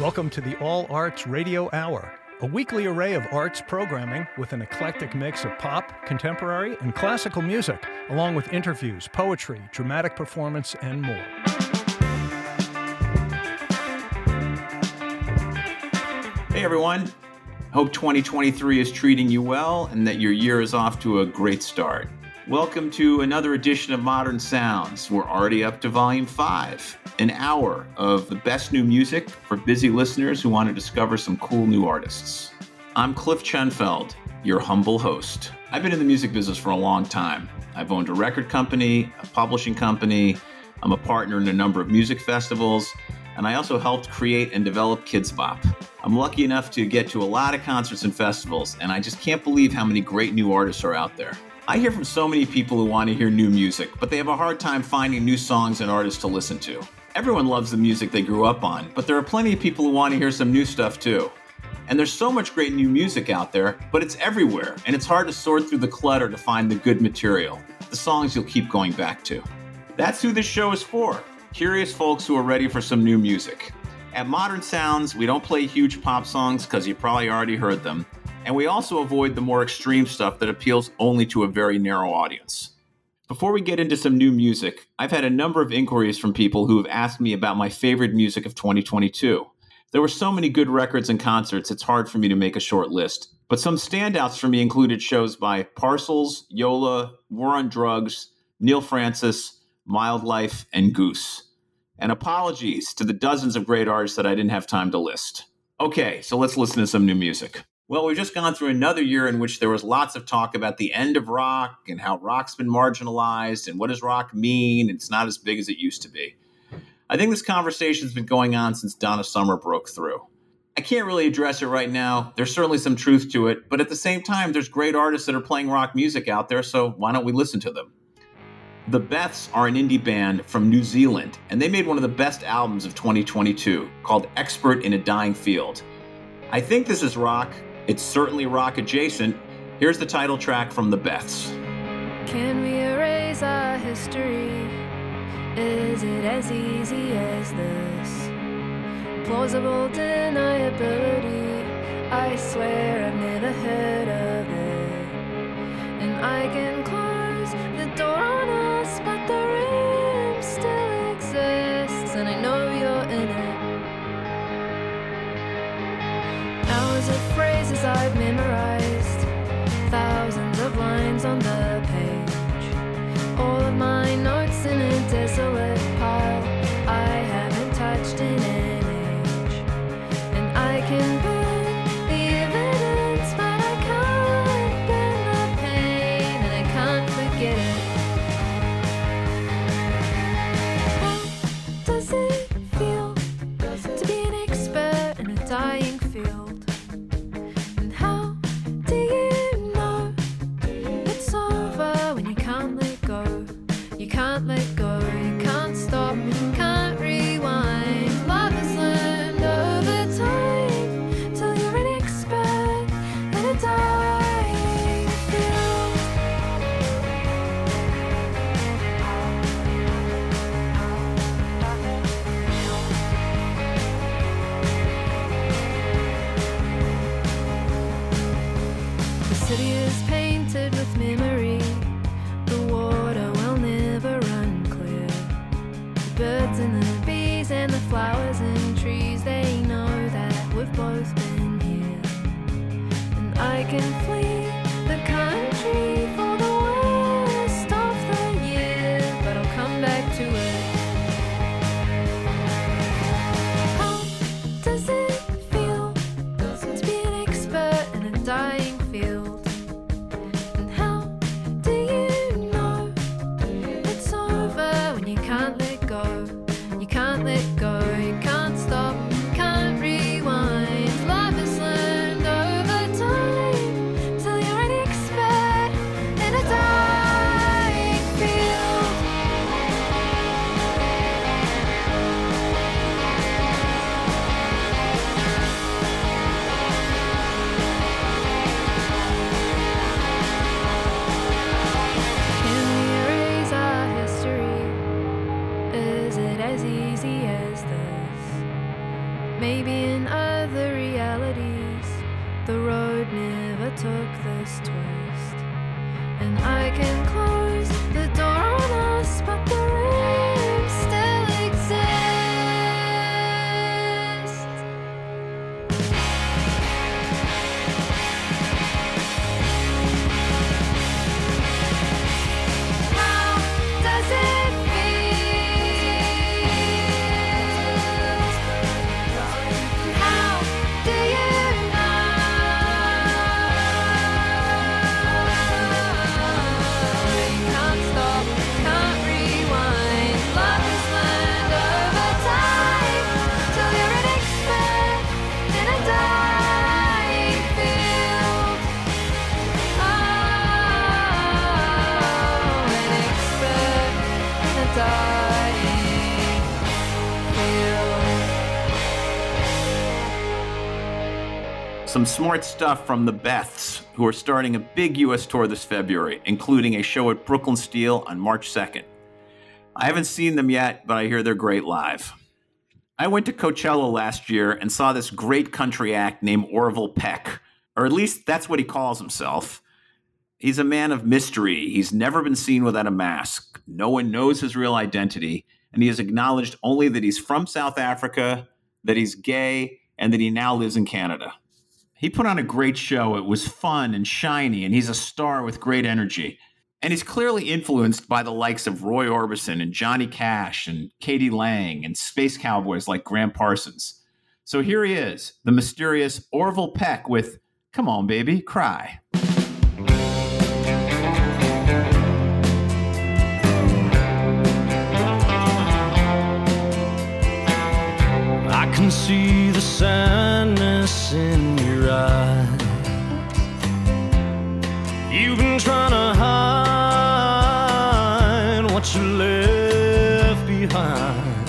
Welcome to the All Arts Radio Hour, a weekly array of arts programming with an eclectic mix of pop, contemporary, and classical music, along with interviews, poetry, dramatic performance, and more. Hey everyone. Hope 2023 is treating you well and that your year is off to a great start. Welcome to another edition of Modern Sounds. We're already up to volume five, an hour of the best new music for busy listeners who want to discover some cool new artists. I'm Cliff Chenfeld, your humble host. I've been in the music business for a long time. I've owned a record company, a publishing company, I'm a partner in a number of music festivals, and I also helped create and develop Kidz Bop. I'm lucky enough to get to a lot of concerts and festivals, and I just can't believe how many great new artists are out there. I hear from so many people who want to hear new music, but they have a hard time finding new songs and artists to listen to. Everyone loves the music they grew up on, but there are plenty of people who want to hear some new stuff too. And there's so much great new music out there, but it's everywhere, and it's hard to sort through the clutter to find the good material, the songs you'll keep going back to. That's who this show is for curious folks who are ready for some new music. At Modern Sounds, we don't play huge pop songs because you probably already heard them. And we also avoid the more extreme stuff that appeals only to a very narrow audience. Before we get into some new music, I've had a number of inquiries from people who have asked me about my favorite music of 2022. There were so many good records and concerts, it's hard for me to make a short list. But some standouts for me included shows by Parcels, Yola, War on Drugs, Neal Francis, Mild Life, and Goose. And apologies to the dozens of great artists that I didn't have time to list. Okay, so let's listen to some new music. Well, we've just gone through another year in which there was lots of talk about the end of rock and how rock's been marginalized and what does rock mean? It's not as big as it used to be. I think this conversation's been going on since Donna Summer broke through. I can't really address it right now. There's certainly some truth to it, but at the same time, there's great artists that are playing rock music out there, so why don't we listen to them? The Beths are an indie band from New Zealand, and they made one of the best albums of 2022 called Expert in a Dying Field. I think this is rock, it's certainly rock adjacent. Here's the title track from the Beths. Can we erase our history? Is it as easy as this? Plausible deniability. I swear I've never heard of it. And I can close the door I've memorized, thousands of lines on the page. All of my notes in a desolate And I Some smart stuff from the Beths, who are starting a big U.S. tour this February, including a show at Brooklyn Steel on March 2nd. I haven't seen them yet, but I hear they're great live. I went to Coachella last year and saw this great country act named Orville Peck, or at least that's what he calls himself. He's a man of mystery. He's never been seen without a mask. No one knows his real identity, and he has acknowledged only that he's from South Africa, that he's gay, and that he now lives in Canada. He put on a great show. It was fun and shiny, and he's a star with great energy. And he's clearly influenced by the likes of Roy Orbison and Johnny Cash and k.d. lang and space cowboys like Gram Parsons. So here he is, the mysterious Orville Peck with Come On Baby, Cry. I can see the sadness in You've been trying to hide what you left behind.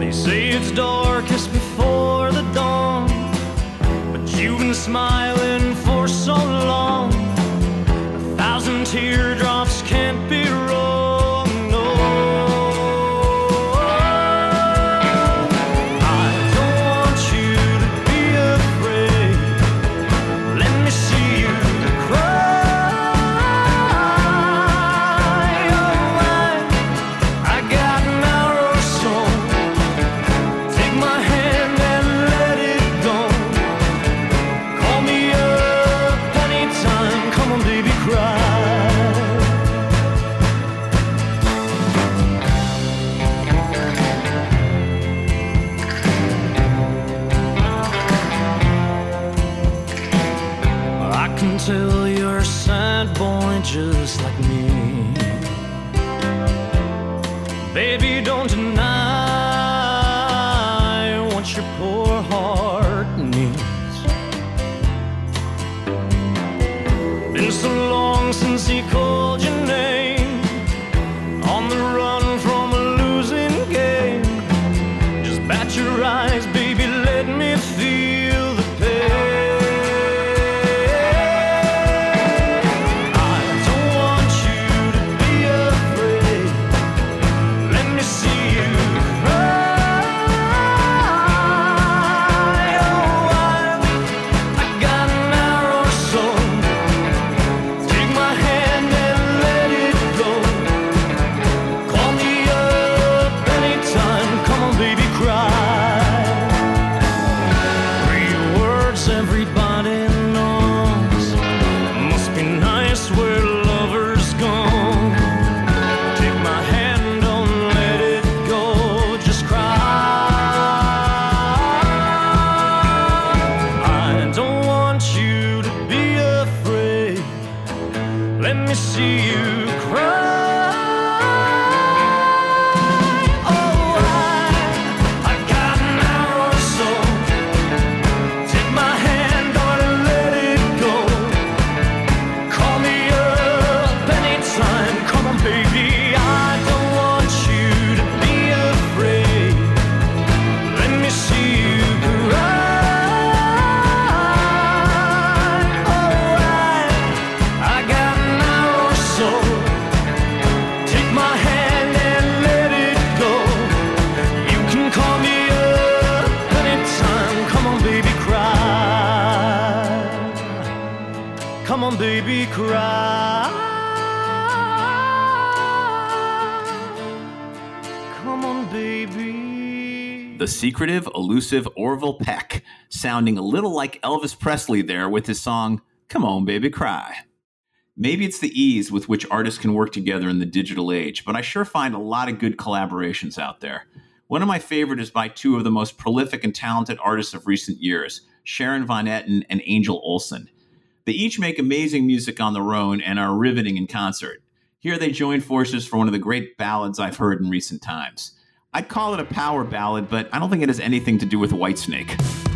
They say it's darkest before the dawn, but you've been smiling The secretive, elusive Orville Peck, sounding a little like Elvis Presley there with his song, Come On, Baby, Cry. Maybe it's the ease with which artists can work together in the digital age, but I sure find a lot of good collaborations out there. One of my favorite is by two of the most prolific and talented artists of recent years, Sharon Van Etten and Angel Olsen. They each make amazing music on their own and are riveting in concert. Here they join forces for one of the great ballads I've heard in recent times. I'd call it a power ballad, but I don't think it has anything to do with Whitesnake.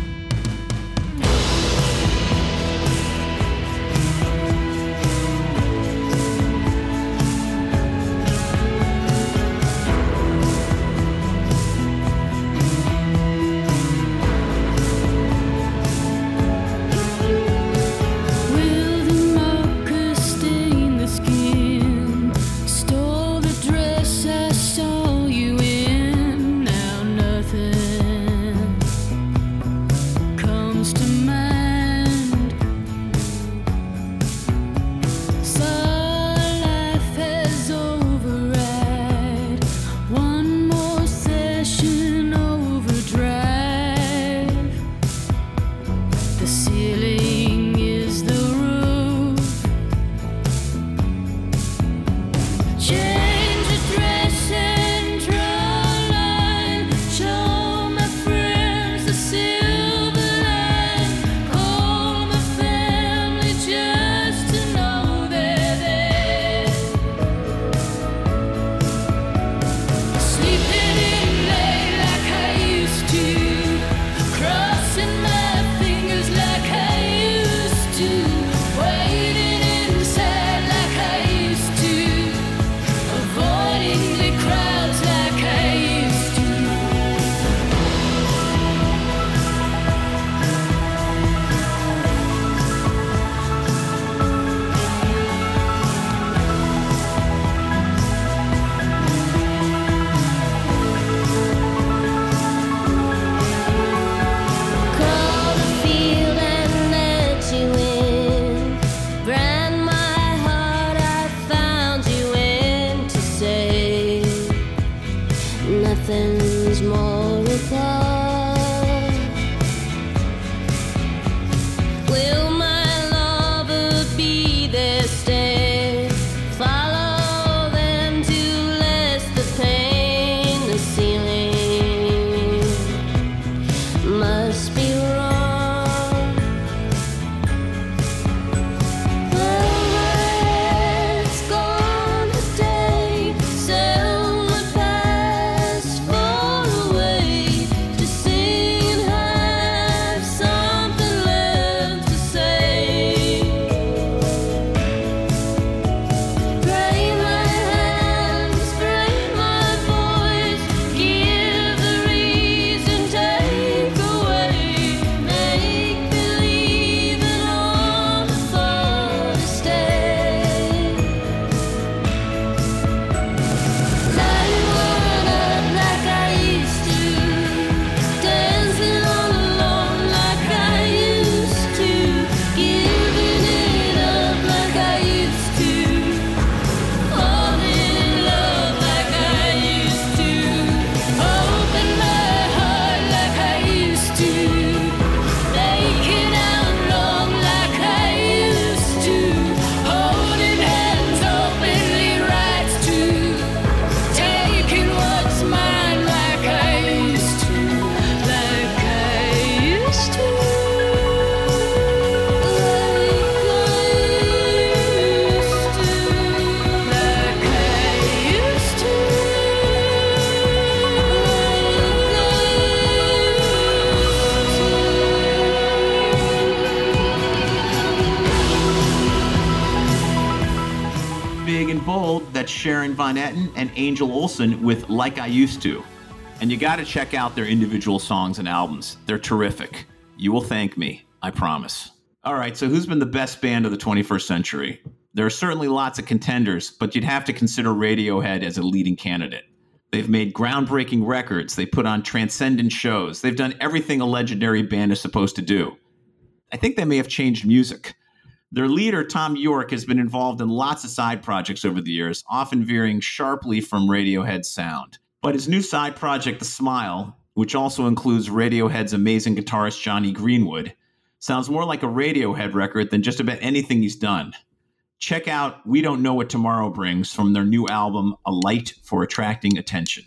And Angel Olsen with Like I Used to. And you gotta check out their individual songs and albums. They're terrific. You will thank me, I promise. All right, so who's been the best band of the 21st century? There are certainly lots of contenders, but you'd have to consider Radiohead as a leading candidate. They've made groundbreaking records, they put on transcendent shows, they've done everything a legendary band is supposed to do. I think they may have changed music. Their leader, Thom Yorke, has been involved in lots of side projects over the years, often veering sharply from Radiohead's sound. But his new side project, The Smile, which also includes Radiohead's amazing guitarist Jonny Greenwood, sounds more like a Radiohead record than just about anything he's done. Check out We Don't Know What Tomorrow Brings from their new album, A Light for Attracting Attention.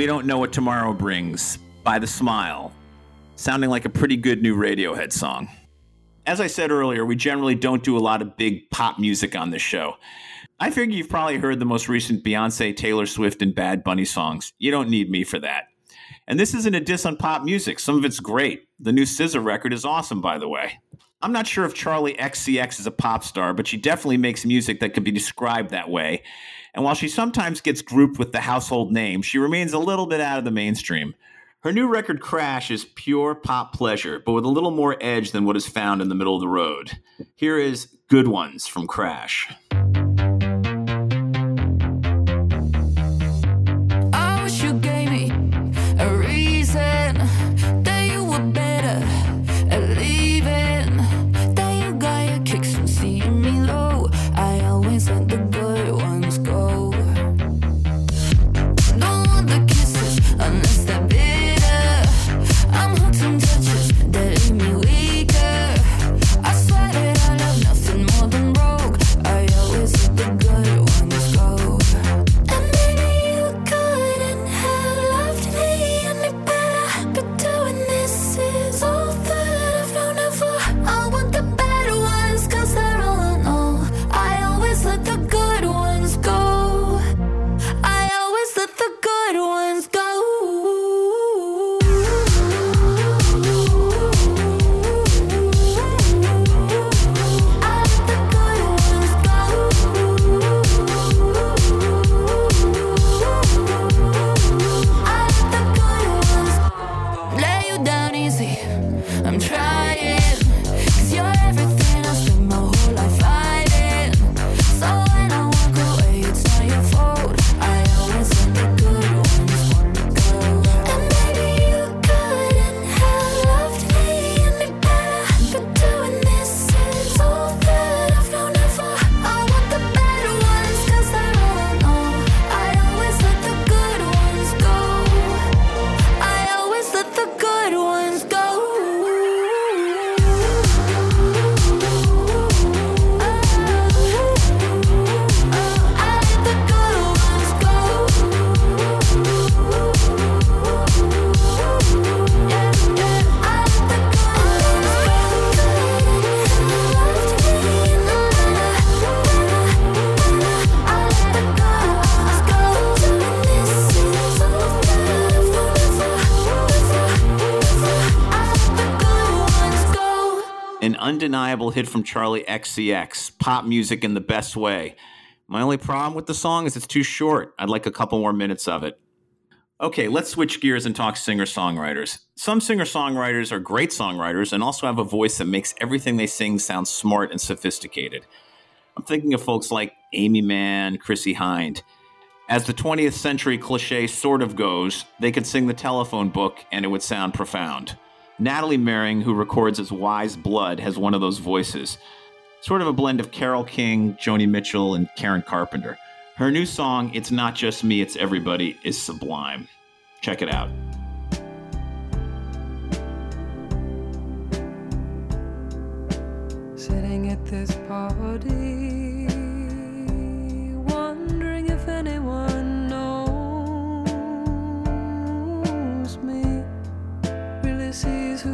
We Don't Know What Tomorrow Brings by The Smile, sounding like a pretty good new Radiohead song. As I said earlier, we generally don't do a lot of big pop music on this show. I figure you've probably heard the most recent Beyonce, Taylor Swift, and Bad Bunny songs. You don't need me for that. And this isn't a diss on pop music. Some of it's great. The new SZA record is awesome, by the way. I'm not sure if Charli XCX is a pop star, but she definitely makes music that could be described that way. And while she sometimes gets grouped with the household name, she remains a little bit out of the mainstream. Her new record, Crash, is pure pop pleasure, but with a little more edge than what is found in the middle of the road. Here is Good Ones from Crash. Hit from Charli XCX, pop music in the best way. My only problem with the song is it's too short. I'd like a couple more minutes of it. Okay, let's switch gears and talk singer songwriters. Some singer songwriters are great songwriters and also have a voice that makes everything they sing sound smart and sophisticated. I'm thinking of folks like Aimee Mann, Chrissie Hynde. As the 20th century cliche sort of goes, they could sing the telephone book and it would sound profound. Natalie Mering, who records as Weyes Blood, has one of those voices. Sort of a blend of Carole King, Joni Mitchell, and Karen Carpenter. Her new song, It's Not Just Me, It's Everybody, is sublime. Check it out. Sitting at this party, wondering if anyone really sees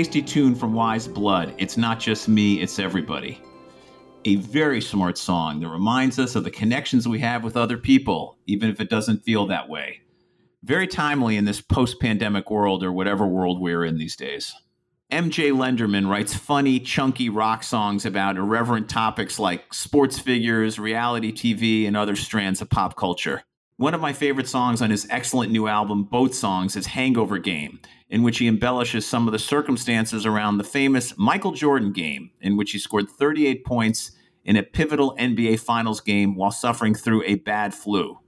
tasty tune from Weyes Blood. It's not just me, it's everybody. A very smart song that reminds us of the connections we have with other people, even if it doesn't feel that way. Very timely in this post pandemic world or whatever world we're in these days. MJ Lenderman writes funny, chunky rock songs about irreverent topics like sports figures, reality TV, and other strands of pop culture. One of my favorite songs on his excellent new album, Boat Songs, is Hangover Game, in which he embellishes some of the circumstances around the famous Michael Jordan game, in which he scored 38 points in a pivotal NBA Finals game while suffering through a bad flu.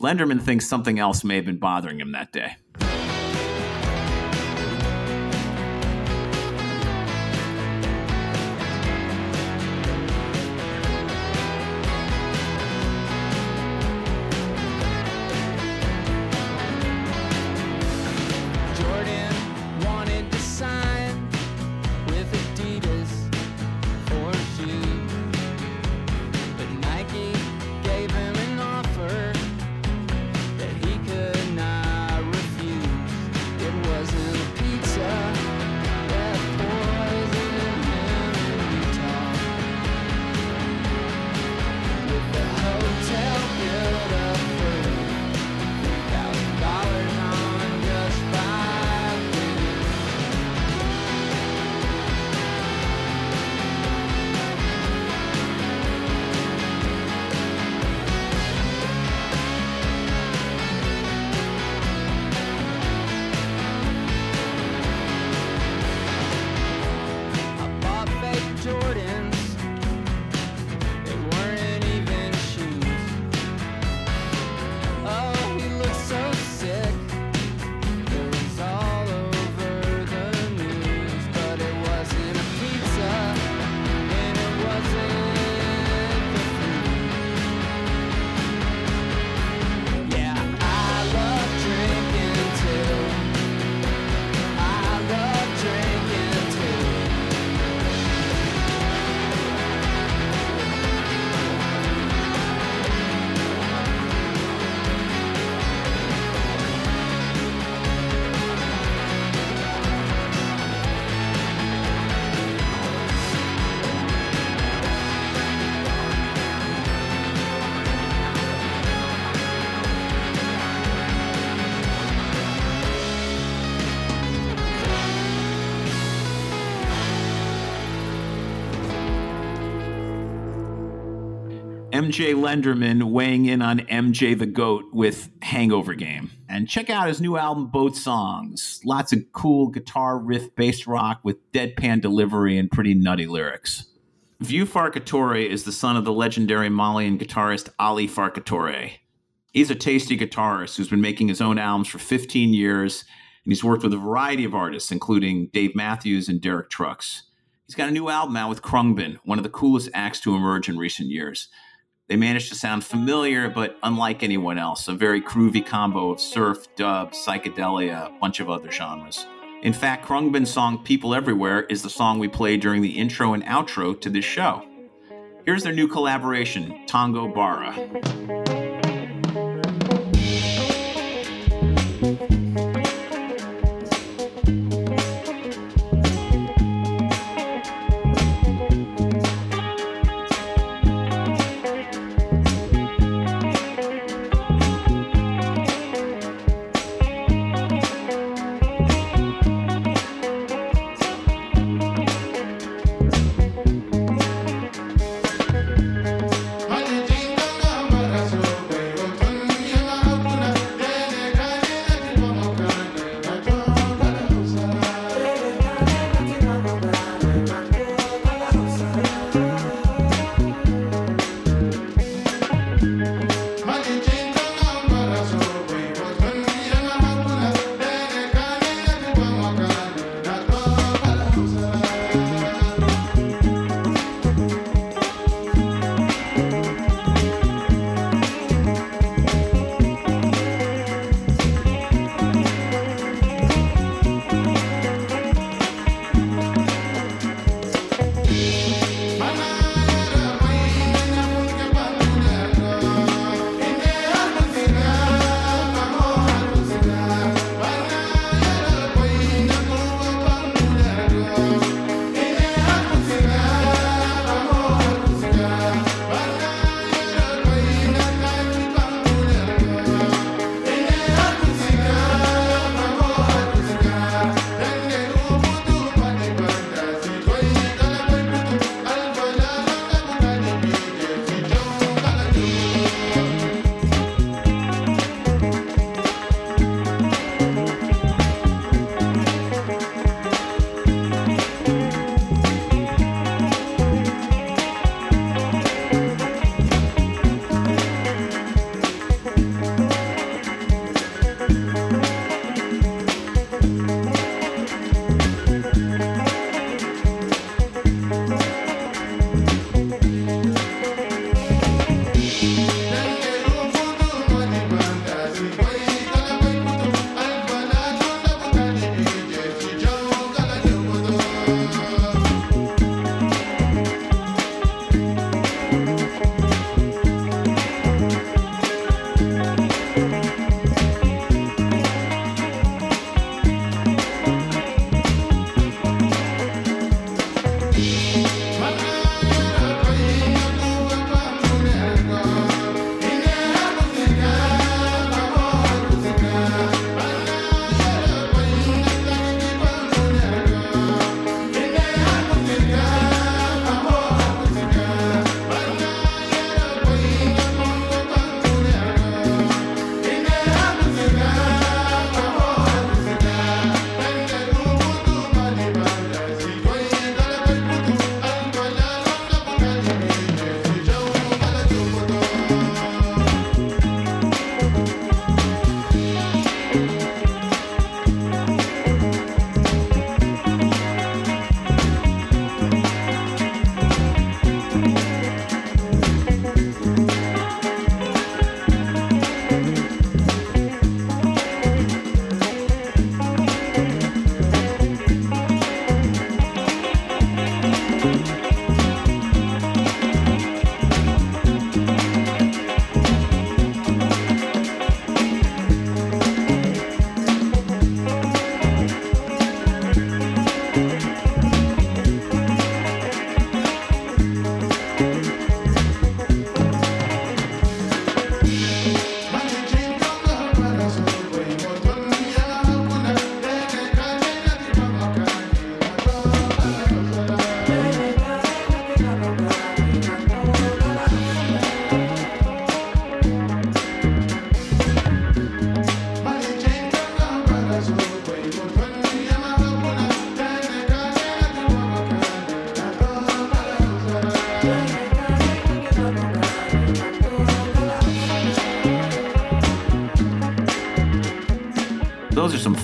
Lenderman thinks something else may have been bothering him that day. MJ Lenderman weighing in on MJ the Goat with Hangover Game. And check out his new album, Boat Songs. Lots of cool guitar riff based rock with deadpan delivery and pretty nutty lyrics. Vieux Farka Touré is the son of the legendary Malian guitarist Ali Farka Touré. He's a tasty guitarist who's been making his own albums for 15 years, and he's worked with a variety of artists, including Dave Matthews and Derek Trucks. He's got a new album out with Khruangbin, one of the coolest acts to emerge in recent years. They managed to sound familiar, but unlike anyone else, a very groovy combo of surf, dub, psychedelia, a bunch of other genres. In fact, Khruangbin's song People Everywhere is the song we played during the intro and outro to this show. Here's their new collaboration, Tongo Barra.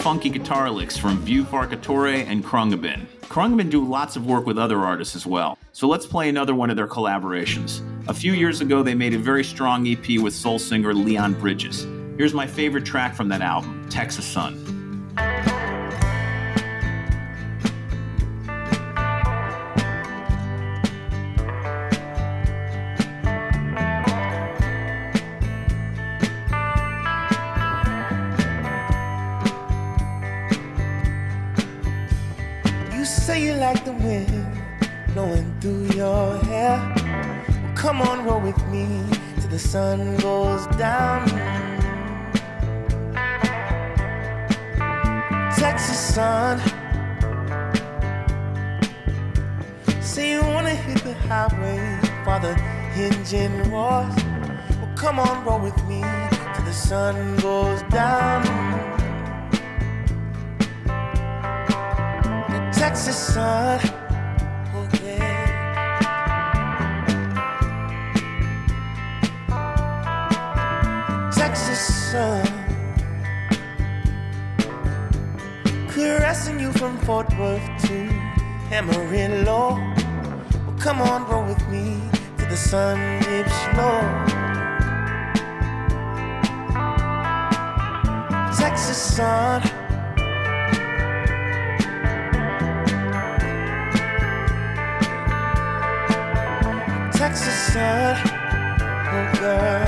Funky guitar licks from Vieux Farka Touré and Khruangbin. Khruangbin do lots of work with other artists as well, so let's play another one of their collaborations. A few years ago, they made a very strong EP with soul singer Leon Bridges. Here's my favorite track from that album, Texas Sun. You say you like the wind blowing through your hair. Well, come on, roll with me till the sun goes down. Texas sun. Say you wanna hit the highway while the engine roars. Well, come on, roll with me till the sun goes down. Texas sun. Oh yeah. Texas sun. Caressing you from Fort Worth to Amarillo. Well, come on, roll with me till the sun dips low. Texas sun. Sun, oh girl.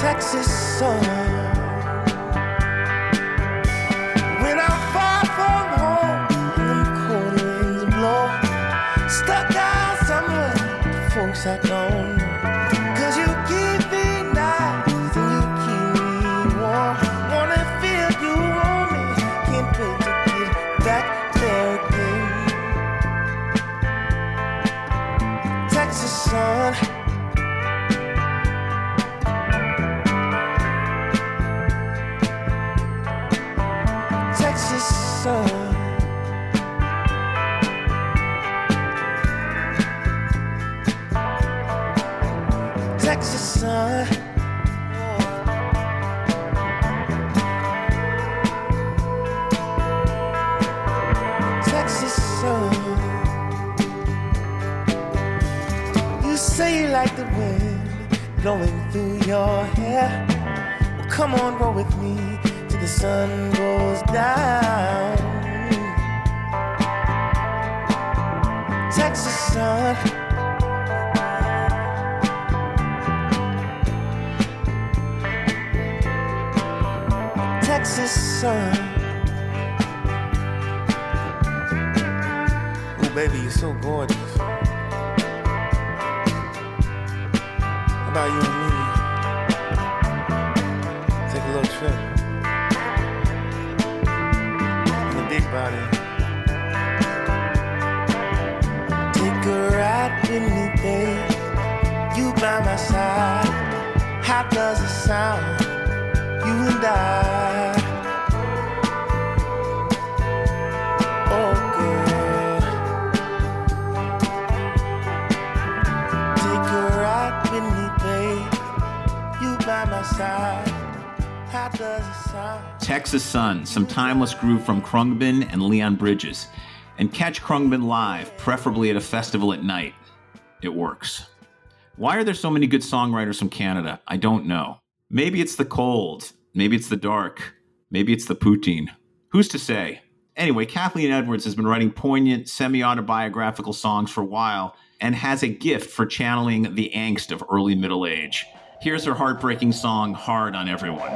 Texas sun. When I'm far from home and the cold winds blow, stuck out somewhere, folks I know. Texas Sun, some timeless groove from Khruangbin and Leon Bridges. And catch Khruangbin live, preferably at a festival at night. It works. Why are there so many good songwriters from Canada? I don't know. Maybe it's the cold. Maybe it's the dark. Maybe it's the poutine. Who's to say? Anyway, Kathleen Edwards has been writing poignant, semi autobiographical songs for a while and has a gift for channeling the angst of early middle age. Here's her heartbreaking song, Hard on Everyone.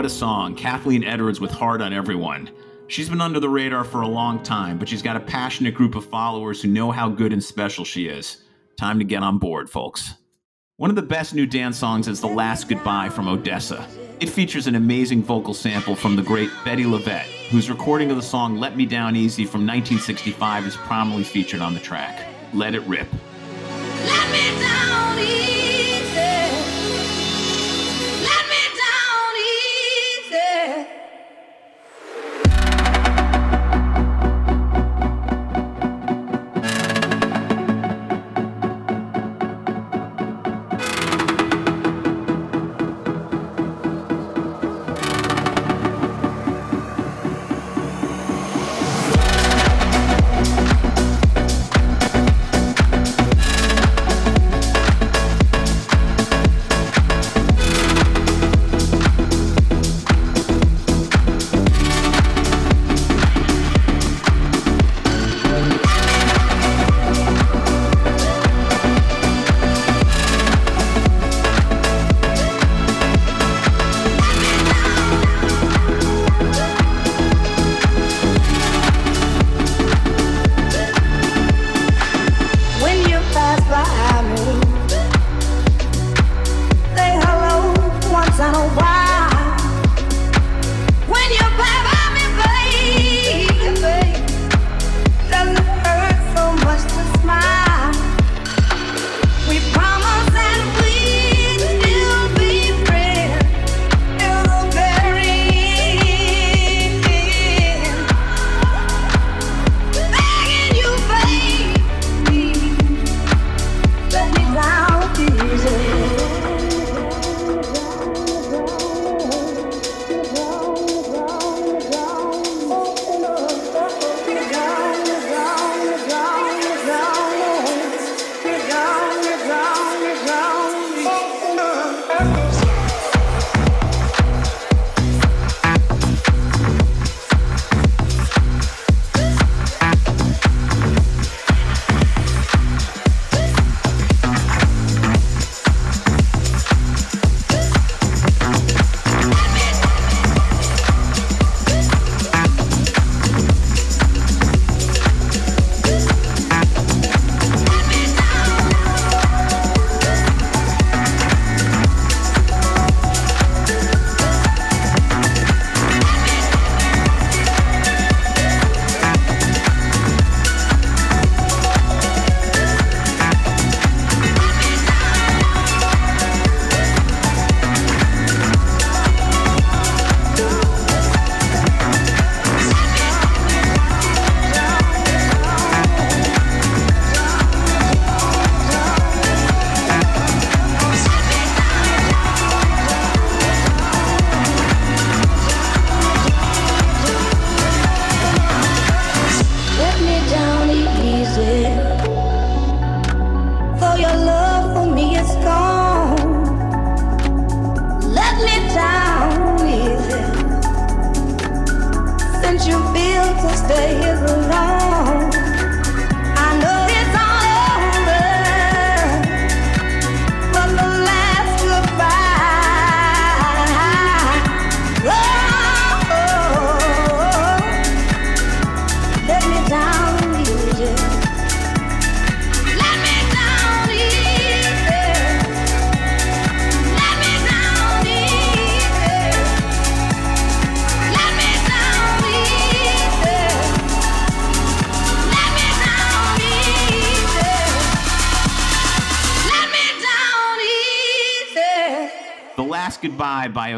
What a song. Kathleen Edwards with Hard on Everyone. She's been under the radar for a long time, but she's got a passionate group of followers who know how good and special she is. Time to get on board, folks. One of the best new dance songs is The Last Goodbye from ODESZA. It features an amazing vocal sample from the great Bettye LaVette, whose recording of the song Let Me Down Easy from 1965 is prominently featured on the track. Let it rip. Let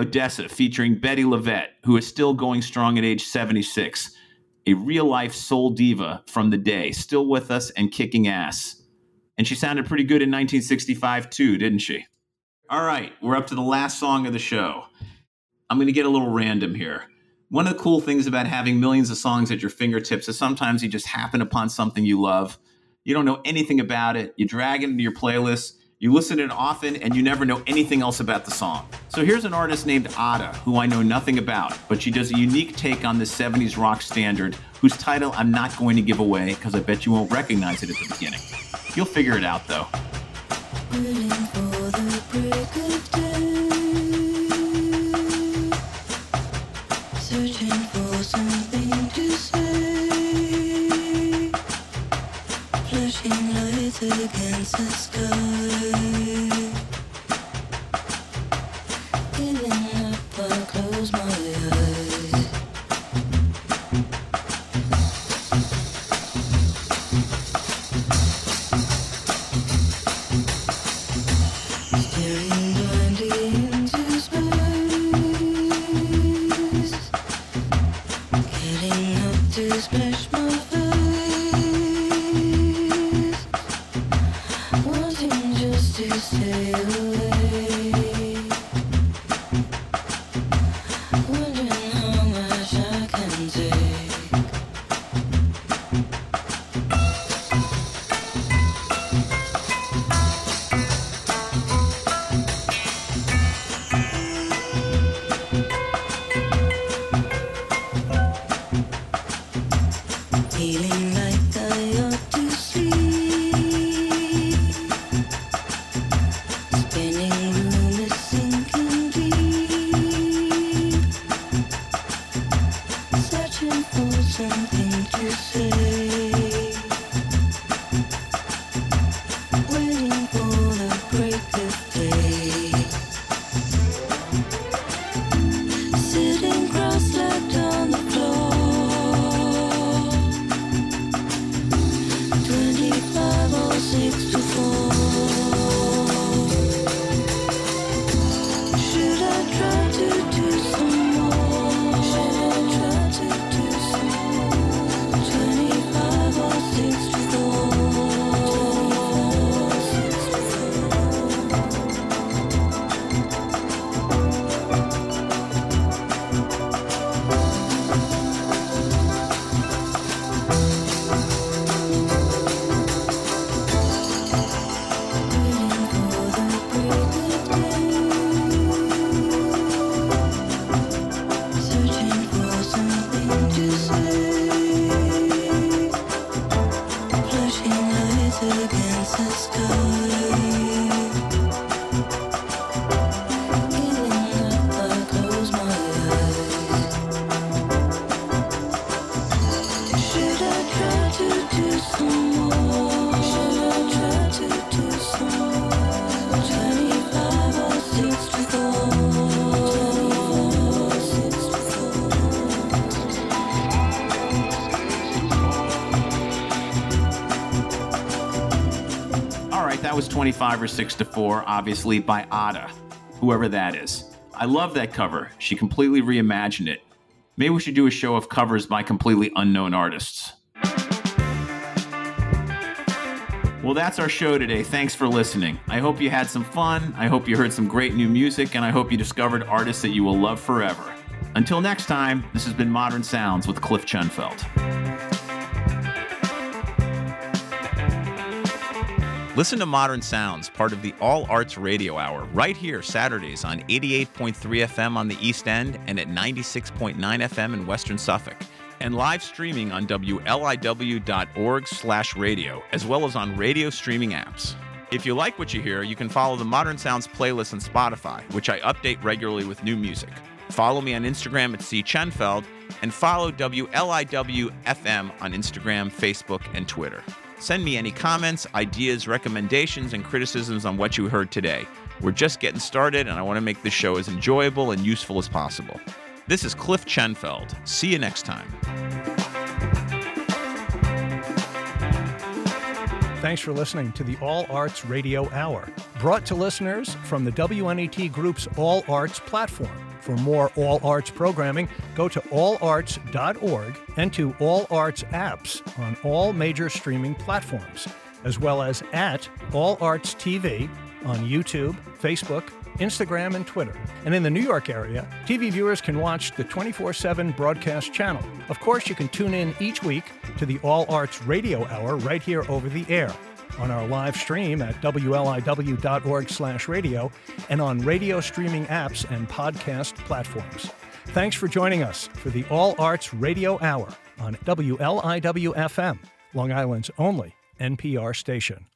ODESZA, featuring Bettye LaVette, who is still going strong at age 76. A real life soul diva from the day, still with us and kicking ass. And she sounded pretty good in 1965 too, didn't she? All right, we're up to the last song of the show. I'm going to get a little random here. One of the cool things about having millions of songs at your fingertips is sometimes you just happen upon something you love. You don't know anything about it, you drag it into your playlist, you listen to it often and you never know anything else about the song. So here's an artist named Ada, who I know nothing about, but she does a unique take on this 70s rock standard, whose title I'm not going to give away because I bet you won't recognize it at the beginning. You'll figure it out though. against 25 or 6 to 4, obviously by Ada, whoever that is. I love that cover. She completely reimagined it. Maybe we should do a show of covers by completely unknown artists. Well, that's our show today. Thanks for listening. I hope you had some fun. I hope you heard some great new music, and I hope you discovered artists that you will love forever. Until next time, this has been Modern Sounds with Cliff Chenfeld. Listen to Modern Sounds, part of the All Arts Radio Hour, right here Saturdays on 88.3 FM on the East End and at 96.9 FM in Western Suffolk, and live streaming on wliw.org/radio, as well as on radio streaming apps. If you like what you hear, you can follow the Modern Sounds playlist on Spotify, which I update regularly with new music. Follow me on Instagram at C. Chenfeld, and follow WLIW FM on Instagram, Facebook, and Twitter. Send me any comments, ideas, recommendations, and criticisms on what you heard today. We're just getting started, and I want to make this show as enjoyable and useful as possible. This is Cliff Chenfeld. See you next time. Thanks for listening to the All Arts Radio Hour, brought to listeners from the WNET Group's All Arts platform. For more All Arts programming, go to allarts.org and to All Arts apps on all major streaming platforms, as well as at All Arts TV on YouTube, Facebook, Instagram, and Twitter. And in the New York area, TV viewers can watch the 24 7 broadcast channel. Of course, you can tune in each week to the All Arts Radio Hour right here over the air on our live stream at wliw.org/radio and on radio streaming apps and podcast platforms. Thanks for joining us for the All Arts Radio Hour on WLIW FM, Long Island's only NPR station.